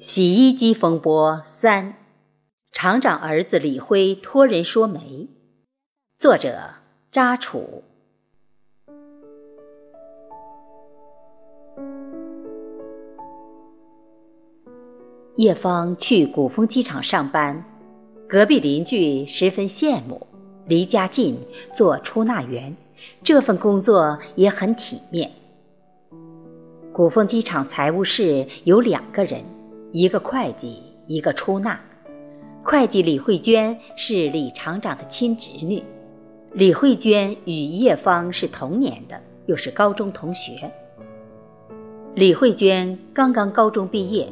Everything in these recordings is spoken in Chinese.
洗衣机风波三，厂长儿子李辉托人说媒。作者：扎楚。叶芳去古风机场上班，隔壁邻居十分羡慕。离家近，做出纳员，这份工作也很体面。古风机场财务室有两个人。一个会计，一个出纳。会计李慧娟是李厂长的亲侄女，李慧娟与叶芳是同年的，又是高中同学。李慧娟刚刚高中毕业，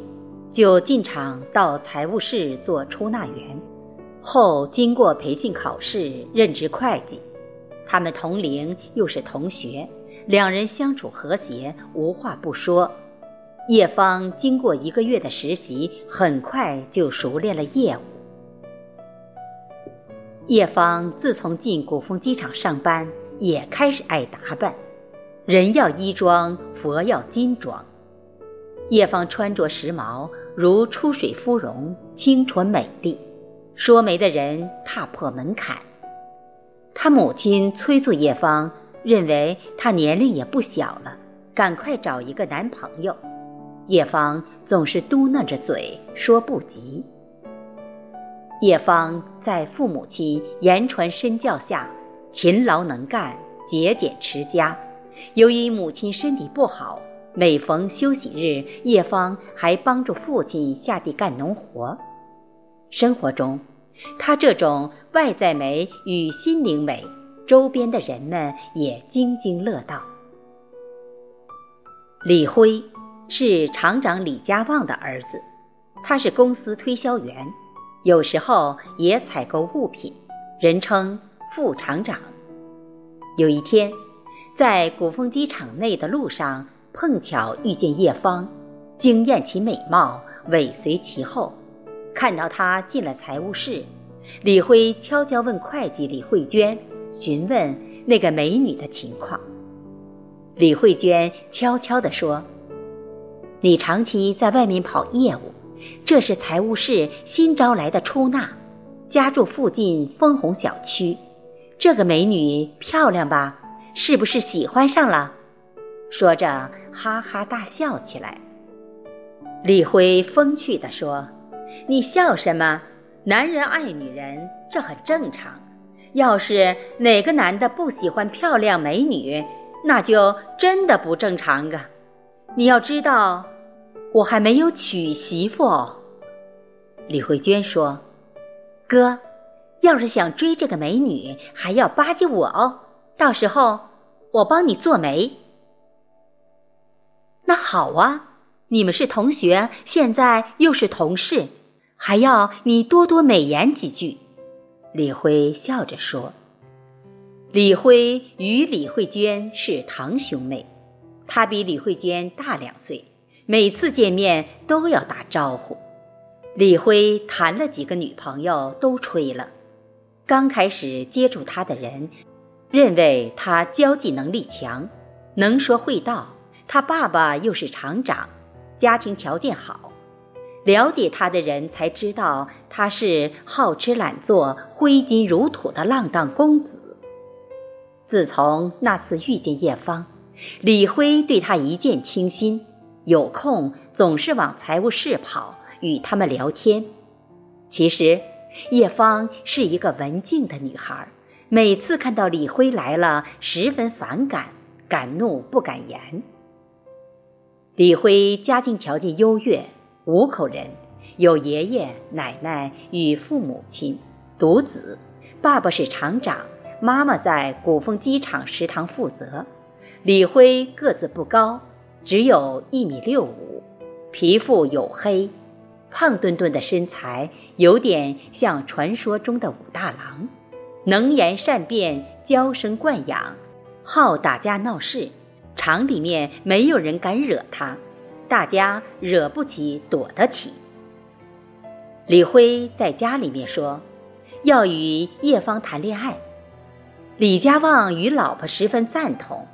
就进厂到财务室做出纳员，后经过培训考试，任职会计。他们同龄，又是同学，两人相处和谐，无话不说。叶芳经过一个月的实习，很快就熟练了业务。叶芳自从进古风机场上班，也开始爱打扮，人要衣装，佛要金装。叶芳穿着时髦，如出水芙蓉，清纯美丽，说媒的人踏破门槛。她母亲催促叶芳，认为她年龄也不小了，赶快找一个男朋友。叶芳总是嘟囔着嘴说不急。叶芳在父母亲言传身教下，勤劳能干，节俭持家。由于母亲身体不好，每逢休息日，叶芳还帮助父亲下地干农活。生活中，她这种外在美与心灵美，周边的人们也津津乐道。李辉。是厂长李家旺的儿子，他是公司推销员，有时候也采购物品，人称副厂长。有一天，在古风机场内的路上，碰巧遇见叶芳，惊艳其美貌，尾随其后。看到他进了财务室，李辉悄悄问会计李慧娟，询问那个美女的情况。李慧娟悄悄地说。你长期在外面跑业务，这是财务室新招来的出纳，家住附近枫红小区。这个美女漂亮吧？是不是喜欢上了？说着哈哈大笑起来。李辉风趣地说：“你笑什么？男人爱女人，这很正常。要是哪个男的不喜欢漂亮美女，那就真的不正常啊。”你要知道，我还没有娶媳妇。李慧娟说：“哥，要是想追这个美女，还要巴结我哦。到时候我帮你做媒。”那好啊，你们是同学，现在又是同事，还要你多多美言几句。”李辉笑着说：“李辉与李慧娟是堂兄妹。”他比李慧娟大两岁，每次见面都要打招呼。李辉谈了几个女朋友，都吹了。刚开始接触他的人，认为他交际能力强，能说会道。他爸爸又是厂长，家庭条件好。了解他的人才知道，他是好吃懒做、挥金如土的浪荡公子。自从那次遇见叶芳。李辉对他一见倾心，有空总是往财务室跑，与他们聊天。其实，叶芳是一个文静的女孩，每次看到李辉来了，十分反感，敢怒不敢言。李辉家庭条件优越，五口人，有爷爷奶奶与父母亲，独子，爸爸是厂长，妈妈在古风机场食堂负责。李辉个子不高，只有一米六五，皮肤黝黑，胖墩墩的身材有点像传说中的武大郎，能言善辩，娇生惯养，好打架闹事，厂里面没有人敢惹他，大家惹不起躲得起。李辉在家里面说，要与叶芳谈恋爱，李家旺与老婆十分赞同。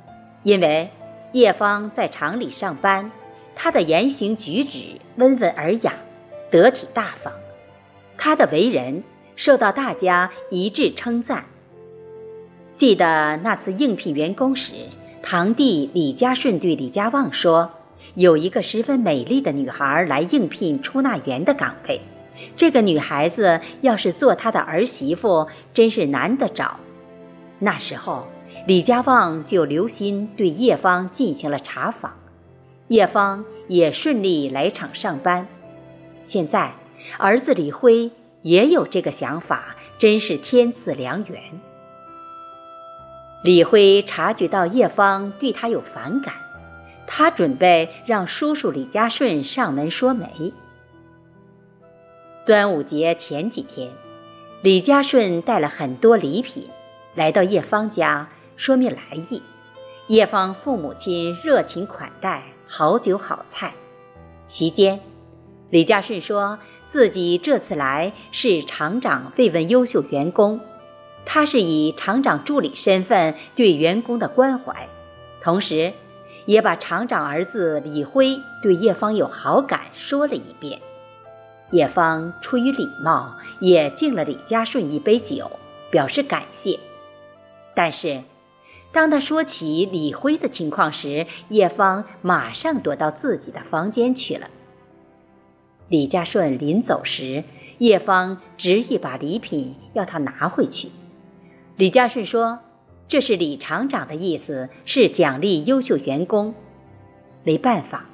因为叶芳在厂里上班，她的言行举止温文尔雅，得体大方，她的为人受到大家一致称赞。记得那次应聘员工时，堂弟李家顺对李家旺说：“有一个十分美丽的女孩来应聘出纳员的岗位，这个女孩子要是做他的儿媳妇，真是难得找。”那时候，李家旺就留心对叶芳进行了查访，叶芳也顺利来厂上班。现在，儿子李辉也有这个想法，真是天赐良缘。李辉察觉到叶芳对他有反感，他准备让叔叔李家顺上门说媒。端午节前几天，李家顺带了很多礼品来到叶芳家，说明来意。叶芳父母亲热情款待，好酒好菜。席间，李家顺说自己这次来是厂长慰问优秀员工。他是以厂长助理身份对员工的关怀，同时，也把厂长儿子李辉对叶芳有好感说了一遍。叶芳出于礼貌，也敬了李家顺一杯酒，表示感谢。但是，当他说起李辉的情况时，叶芳马上躲到自己的房间去了。李家顺临走时，叶芳执意把礼品要他拿回去。李家顺说：“这是李厂长的意思，是奖励优秀员工。”没办法，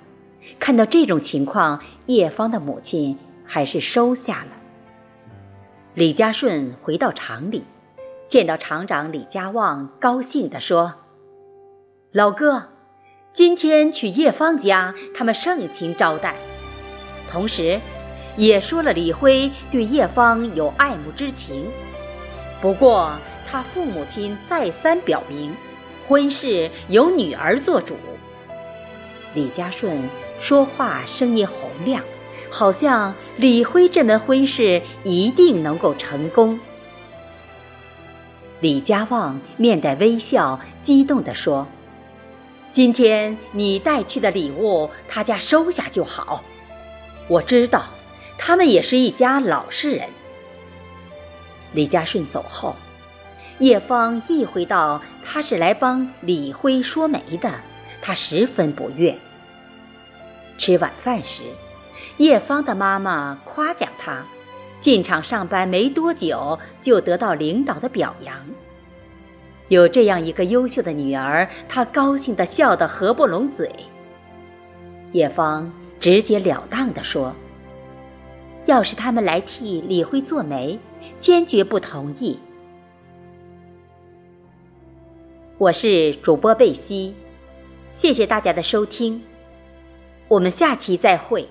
看到这种情况，叶芳的母亲还是收下了。李家顺回到厂里，见到厂长李家旺，高兴地说：“老哥，今天去叶芳家，他们盛情招待，同时，也说了李辉对叶芳有爱慕之情。不过。”他父母亲再三表明，婚事由女儿做主。李家顺说话声音洪亮，好像李辉这门婚事一定能够成功。李家旺面带微笑，激动地说：“今天你带去的礼物，他家收下就好。我知道，他们也是一家老实人。”李家顺走后。叶芳意会到他是来帮李辉说媒的，他十分不悦。吃晚饭时，叶芳的妈妈夸奖他，进厂上班没多久就得到领导的表扬。有这样一个优秀的女儿，她高兴的笑得合不拢嘴。叶芳直截了当地说：“要是他们来替李辉做媒，坚决不同意。”我是主播贝西，谢谢大家的收听，我们下期再会。